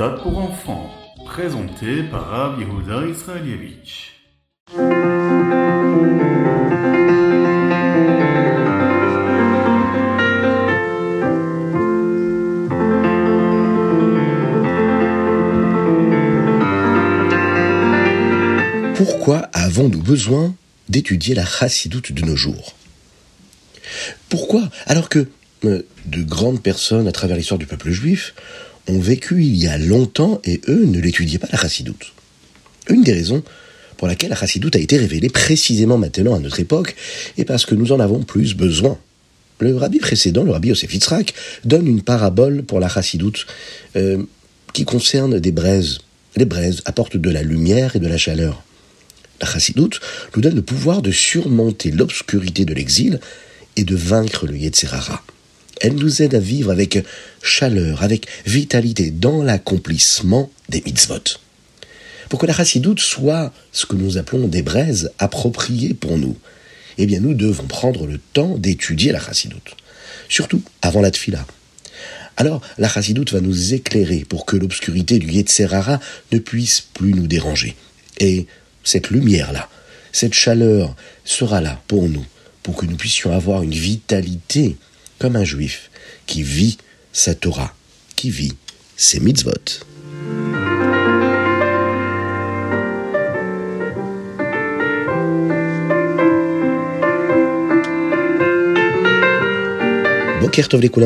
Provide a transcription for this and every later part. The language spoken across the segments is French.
Ritat pour enfants, présenté par Rav Israelievich. Pourquoi avons-nous besoin d'étudier la chassidoute de nos jours? Pourquoi Alors que euh, de grandes personnes à travers l'histoire du peuple juif ont vécu il y a longtemps et eux ne l'étudiaient pas la chassidoute. Une des raisons pour laquelle la chassidoute a été révélée précisément maintenant à notre époque est parce que nous en avons plus besoin. Le rabbi précédent, le rabbi Yosef Yitzhak, donne une parabole pour la chassidoute euh, qui concerne des braises. Les braises apportent de la lumière et de la chaleur. La chassidoute nous donne le pouvoir de surmonter l'obscurité de l'exil et de vaincre le Yetzerara. Elle nous aide à vivre avec chaleur, avec vitalité dans l'accomplissement des mitzvot. Pour que la chassidoute soit ce que nous appelons des braises appropriées pour nous, eh bien nous devons prendre le temps d'étudier la chassidoute. Surtout avant la tfila. Alors, la chassidoute va nous éclairer pour que l'obscurité du Yetzerara ne puisse plus nous déranger. Et cette lumière-là, cette chaleur sera là pour nous, pour que nous puissions avoir une vitalité comme un juif qui vit sa Torah, qui vit ses mitzvot.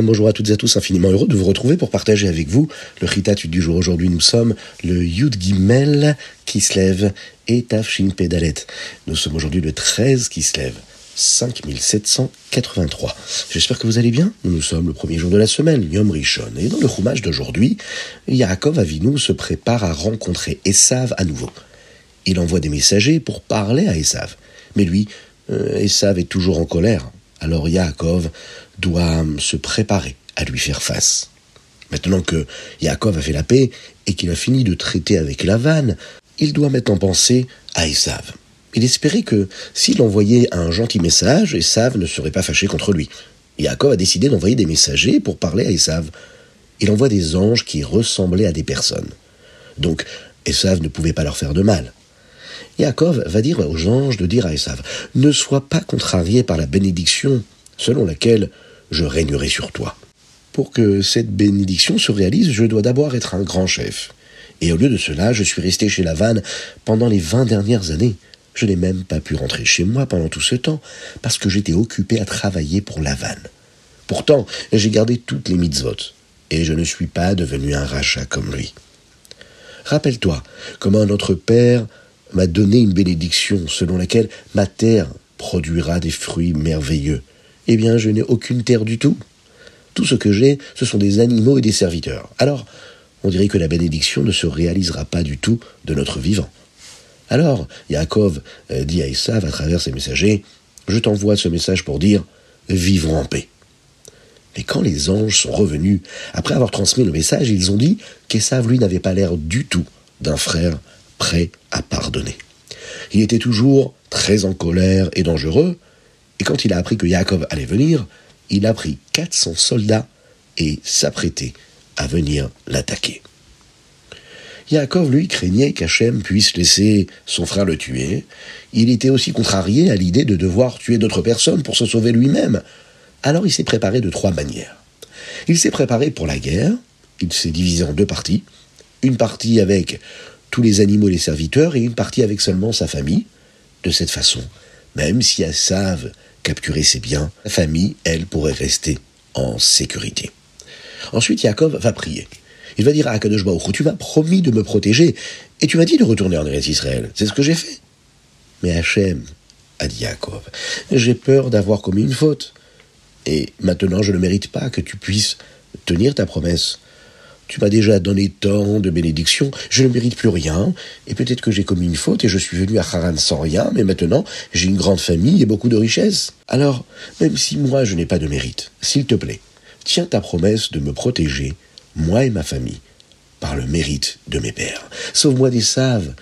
Bonjour à toutes et à tous, infiniment heureux de vous retrouver pour partager avec vous le Ritat du jour. Aujourd'hui, nous sommes le Yud Gimel qui se lève et Tafshin Pedalet. Nous sommes aujourd'hui le 13 qui se lève. 5783. J'espère que vous allez bien. Nous sommes le premier jour de la semaine, Yom Rishon. Et dans le roumage d'aujourd'hui, Yaakov Avinu se prépare à rencontrer Esav à nouveau. Il envoie des messagers pour parler à Esav. Mais lui, euh, Esav est toujours en colère. Alors Yaakov doit se préparer à lui faire face. Maintenant que Yaakov a fait la paix et qu'il a fini de traiter avec Lavan, il doit mettre en pensée à Esav. Il espérait que s'il envoyait un gentil message, Esav ne serait pas fâché contre lui. Yaakov a décidé d'envoyer des messagers pour parler à Esav. Il envoie des anges qui ressemblaient à des personnes. Donc, Esav ne pouvait pas leur faire de mal. Yaakov va dire aux anges de dire à Esav Ne sois pas contrarié par la bénédiction selon laquelle je régnerai sur toi. Pour que cette bénédiction se réalise, je dois d'abord être un grand chef. Et au lieu de cela, je suis resté chez Lavan pendant les vingt dernières années. Je n'ai même pas pu rentrer chez moi pendant tout ce temps, parce que j'étais occupé à travailler pour Lavan. Pourtant, j'ai gardé toutes les mitzvot, et je ne suis pas devenu un rachat comme lui. Rappelle-toi comment notre Père m'a donné une bénédiction selon laquelle ma terre produira des fruits merveilleux. Eh bien, je n'ai aucune terre du tout. Tout ce que j'ai, ce sont des animaux et des serviteurs. Alors, on dirait que la bénédiction ne se réalisera pas du tout de notre vivant. Alors, Yaakov euh, dit à Esav à travers ses messagers, Je t'envoie ce message pour dire, vivons en paix. Mais quand les anges sont revenus, après avoir transmis le message, ils ont dit qu'Esav, lui, n'avait pas l'air du tout d'un frère prêt à pardonner. Il était toujours très en colère et dangereux, et quand il a appris que Yaakov allait venir, il a pris 400 soldats et s'apprêtait à venir l'attaquer. Yaakov, lui, craignait qu'Hachem puisse laisser son frère le tuer. Il était aussi contrarié à l'idée de devoir tuer d'autres personnes pour se sauver lui-même. Alors il s'est préparé de trois manières. Il s'est préparé pour la guerre, il s'est divisé en deux parties. Une partie avec tous les animaux et les serviteurs et une partie avec seulement sa famille. De cette façon, même si Assav capturait ses biens, la famille, elle, pourrait rester en sécurité. Ensuite, Yaakov va prier. Il va dire à Akadosh tu m'as promis de me protéger, et tu m'as dit de retourner en Eretz Israël. C'est ce que j'ai fait. Mais Hachem, a dit Yaakov, j'ai peur d'avoir commis une faute. Et maintenant, je ne mérite pas que tu puisses tenir ta promesse. Tu m'as déjà donné tant de bénédictions, je ne mérite plus rien, et peut-être que j'ai commis une faute et je suis venu à Haran sans rien, mais maintenant j'ai une grande famille et beaucoup de richesses. Alors, même si moi je n'ai pas de mérite, s'il te plaît, tiens ta promesse de me protéger, moi et ma famille, par le mérite de mes pères. Sauve-moi des saves,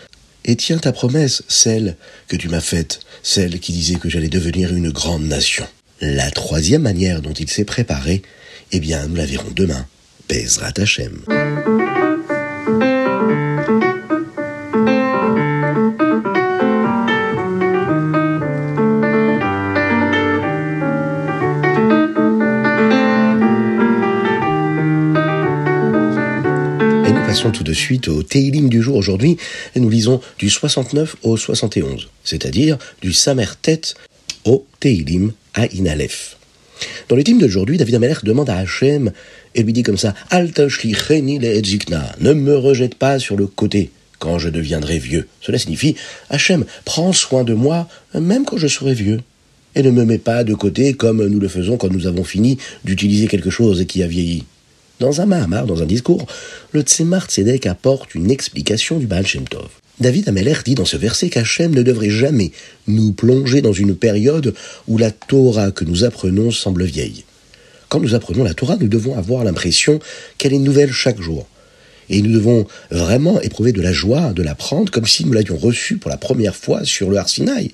et tiens ta promesse, celle que tu m'as faite, celle qui disait que j'allais devenir une grande nation. La troisième manière dont il s'est préparé, eh bien, nous la verrons demain. Bezrat Hashem. Passons tout de suite au Teilim du jour aujourd'hui et nous lisons du 69 au 71, c'est-à-dire du Samer Tet au Teilim à Inalef. Dans le de d'aujourd'hui, David Ameler demande à Hachem et lui dit comme ça Alta ne me rejette pas sur le côté quand je deviendrai vieux. Cela signifie Hachem, prends soin de moi même quand je serai vieux. Et ne me mets pas de côté comme nous le faisons quand nous avons fini d'utiliser quelque chose qui a vieilli. Dans un Mahamar, dans un discours, le Tzemar Tzedek apporte une explication du Baal Shem Tov. David Ameller dit dans ce verset qu'Hachem ne devrait jamais nous plonger dans une période où la Torah que nous apprenons semble vieille. Quand nous apprenons la Torah, nous devons avoir l'impression qu'elle est nouvelle chaque jour. Et nous devons vraiment éprouver de la joie de l'apprendre comme si nous l'avions reçue pour la première fois sur le Arsinaï.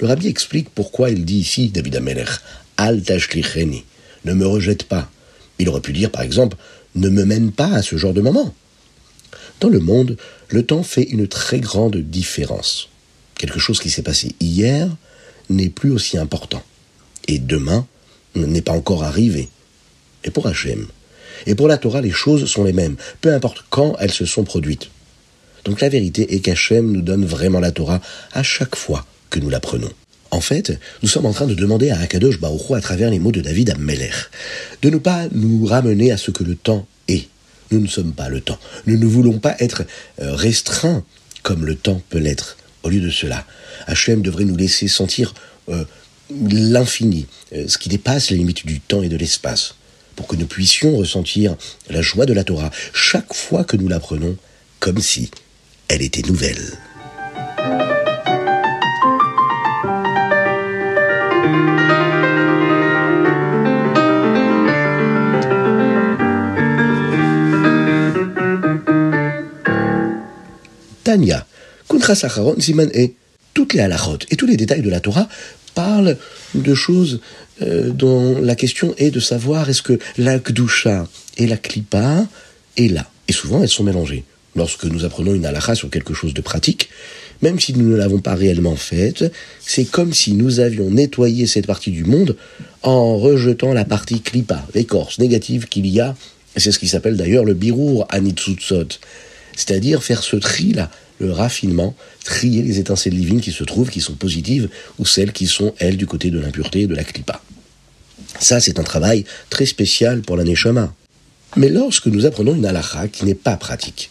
Le rabbi explique pourquoi il dit ici, David Ameller, Al tashlicheni, ne me rejette pas. Il aurait pu dire, par exemple, ne me mène pas à ce genre de moment. Dans le monde, le temps fait une très grande différence. Quelque chose qui s'est passé hier n'est plus aussi important. Et demain n'est pas encore arrivé. Et pour Hachem, et pour la Torah, les choses sont les mêmes, peu importe quand elles se sont produites. Donc la vérité est qu'Hachem nous donne vraiment la Torah à chaque fois que nous l'apprenons. En fait, nous sommes en train de demander à Akadosh Baruch à travers les mots de David à Meller, de ne pas nous ramener à ce que le temps est. Nous ne sommes pas le temps. Nous ne voulons pas être euh, restreints comme le temps peut l'être. Au lieu de cela, Hachem devrait nous laisser sentir euh, l'infini, euh, ce qui dépasse les limites du temps et de l'espace, pour que nous puissions ressentir la joie de la Torah chaque fois que nous l'apprenons, comme si elle était nouvelle. Tanya, Siman et toutes les halachot et tous les détails de la Torah parlent de choses euh, dont la question est de savoir est-ce que la Kdusha et la Klippa est là. Et souvent, elles sont mélangées. Lorsque nous apprenons une halacha sur quelque chose de pratique, même si nous ne l'avons pas réellement faite, c'est comme si nous avions nettoyé cette partie du monde en rejetant la partie Klippa, l'écorce négative qu'il y a. C'est ce qui s'appelle d'ailleurs le birour anitsutsot c'est-à-dire faire ce tri-là, le raffinement, trier les étincelles divines qui se trouvent, qui sont positives, ou celles qui sont, elles, du côté de l'impureté et de la clipa. Ça, c'est un travail très spécial pour la Neshama. Mais lorsque nous apprenons une halakha qui n'est pas pratique,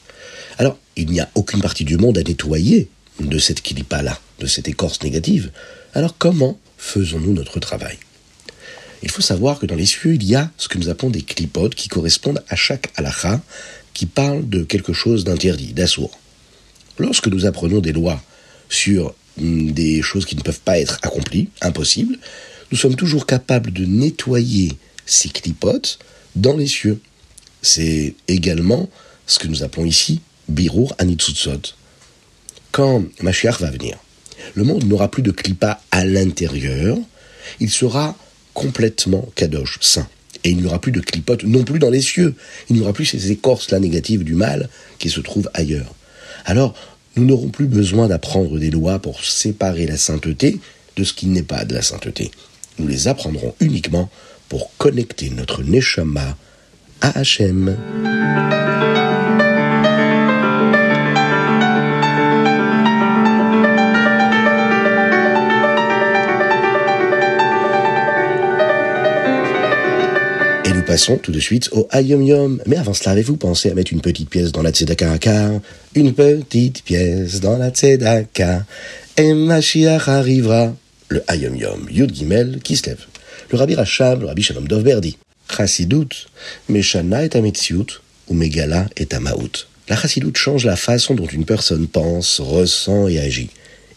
alors il n'y a aucune partie du monde à nettoyer de cette clipa-là, de cette écorce négative, alors comment faisons-nous notre travail? Il faut savoir que dans les cieux, il y a ce que nous appelons des clipotes qui correspondent à chaque halakha qui parle de quelque chose d'interdit, d'assourd. Lorsque nous apprenons des lois sur mm, des choses qui ne peuvent pas être accomplies, impossibles, nous sommes toujours capables de nettoyer ces clipotes dans les cieux. C'est également ce que nous appelons ici Birur Anitsutsot. Quand Mashiach va venir, le monde n'aura plus de clipa à l'intérieur, il sera complètement kadosh, saint. Et il n'y aura plus de clipotes non plus dans les cieux. Il n'y aura plus ces écorces-là négatives du mal qui se trouvent ailleurs. Alors, nous n'aurons plus besoin d'apprendre des lois pour séparer la sainteté de ce qui n'est pas de la sainteté. Nous les apprendrons uniquement pour connecter notre neshama à Hachem. Passons tout de suite au Ayom Yom. Mais avant cela, avez-vous pensé à mettre une petite pièce dans la Tzedaka? Une petite pièce dans la Tzedaka et Mashiach arrivera. Le Ayom Yom, Yud Gimel, qui se lève. Le Rabbi Rachab, le Rabbi Shalom Dovber dit Chassidut, Meshana et Ametziut, ou Megala et Amaout. La Chassidut change la façon dont une personne pense, ressent et agit,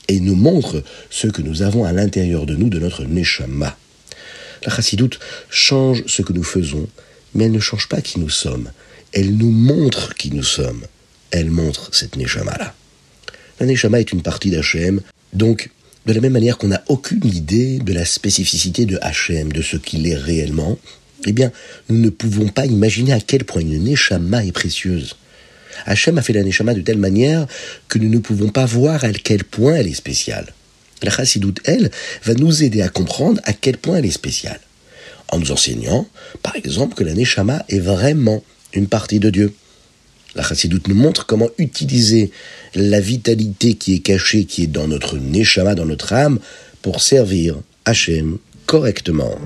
et nous montre ce que nous avons à l'intérieur de nous, de notre Neshama. La chassidoute change ce que nous faisons, mais elle ne change pas qui nous sommes. Elle nous montre qui nous sommes. Elle montre cette Neshama-là. La Neshama est une partie d'Hachem, donc de la même manière qu'on n'a aucune idée de la spécificité de Hachem, de ce qu'il est réellement, eh bien, nous ne pouvons pas imaginer à quel point une Neshama est précieuse. Hachem a fait la Neshama de telle manière que nous ne pouvons pas voir à quel point elle est spéciale. La chassidoute, elle, va nous aider à comprendre à quel point elle est spéciale. En nous enseignant, par exemple, que la Neshama est vraiment une partie de Dieu. La Chassidoute nous montre comment utiliser la vitalité qui est cachée, qui est dans notre neshama, dans notre âme, pour servir Hachem correctement.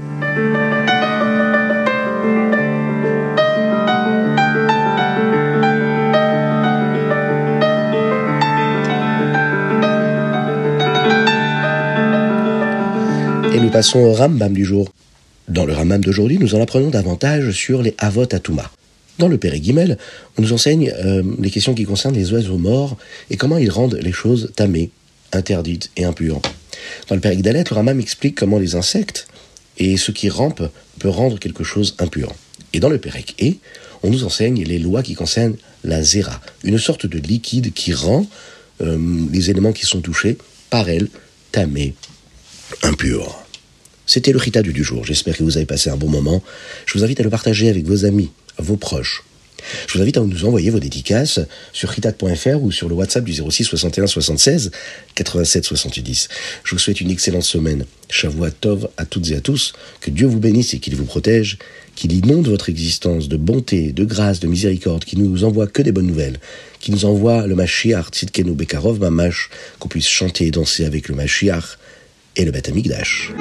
Nous passons au Rambam du jour. Dans le Rambam d'aujourd'hui, nous en apprenons davantage sur les Avot Atuma. Dans le Père Guimel, on nous enseigne euh, les questions qui concernent les oiseaux morts et comment ils rendent les choses tamées, interdites et impures. Dans le Père Dalet, le Rambam explique comment les insectes et ce qui rampe peut rendre quelque chose impur. Et dans le Pérec E, on nous enseigne les lois qui concernent la zéra, une sorte de liquide qui rend euh, les éléments qui sont touchés par elle tamés, impurs. C'était le Rita du jour. J'espère que vous avez passé un bon moment. Je vous invite à le partager avec vos amis, vos proches. Je vous invite à nous envoyer vos dédicaces sur ritat.fr ou sur le WhatsApp du 06 61 76 87 70. Je vous souhaite une excellente semaine. Shavua Tov à toutes et à tous. Que Dieu vous bénisse et qu'il vous protège, qu'il inonde votre existence de bonté, de grâce, de miséricorde, qu'il nous envoie que des bonnes nouvelles, qu'il nous envoie le Mashiach Tzidkenu Bekarov Mamash, qu'on puisse chanter et danser avec le Mashiach et le Beth Amikdash.